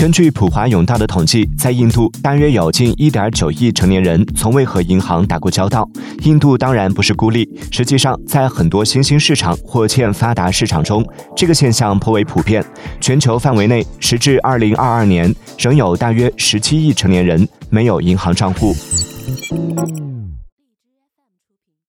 根据普华永道的统计在印度大约有近一点九亿成年人从未和银行打过交道。印度当然不是孤立实际上在很多新兴市场或欠发达市场中这个现象颇为普遍。全球范围内时至二零二二年仍有大约十七亿成年人没有银行账户。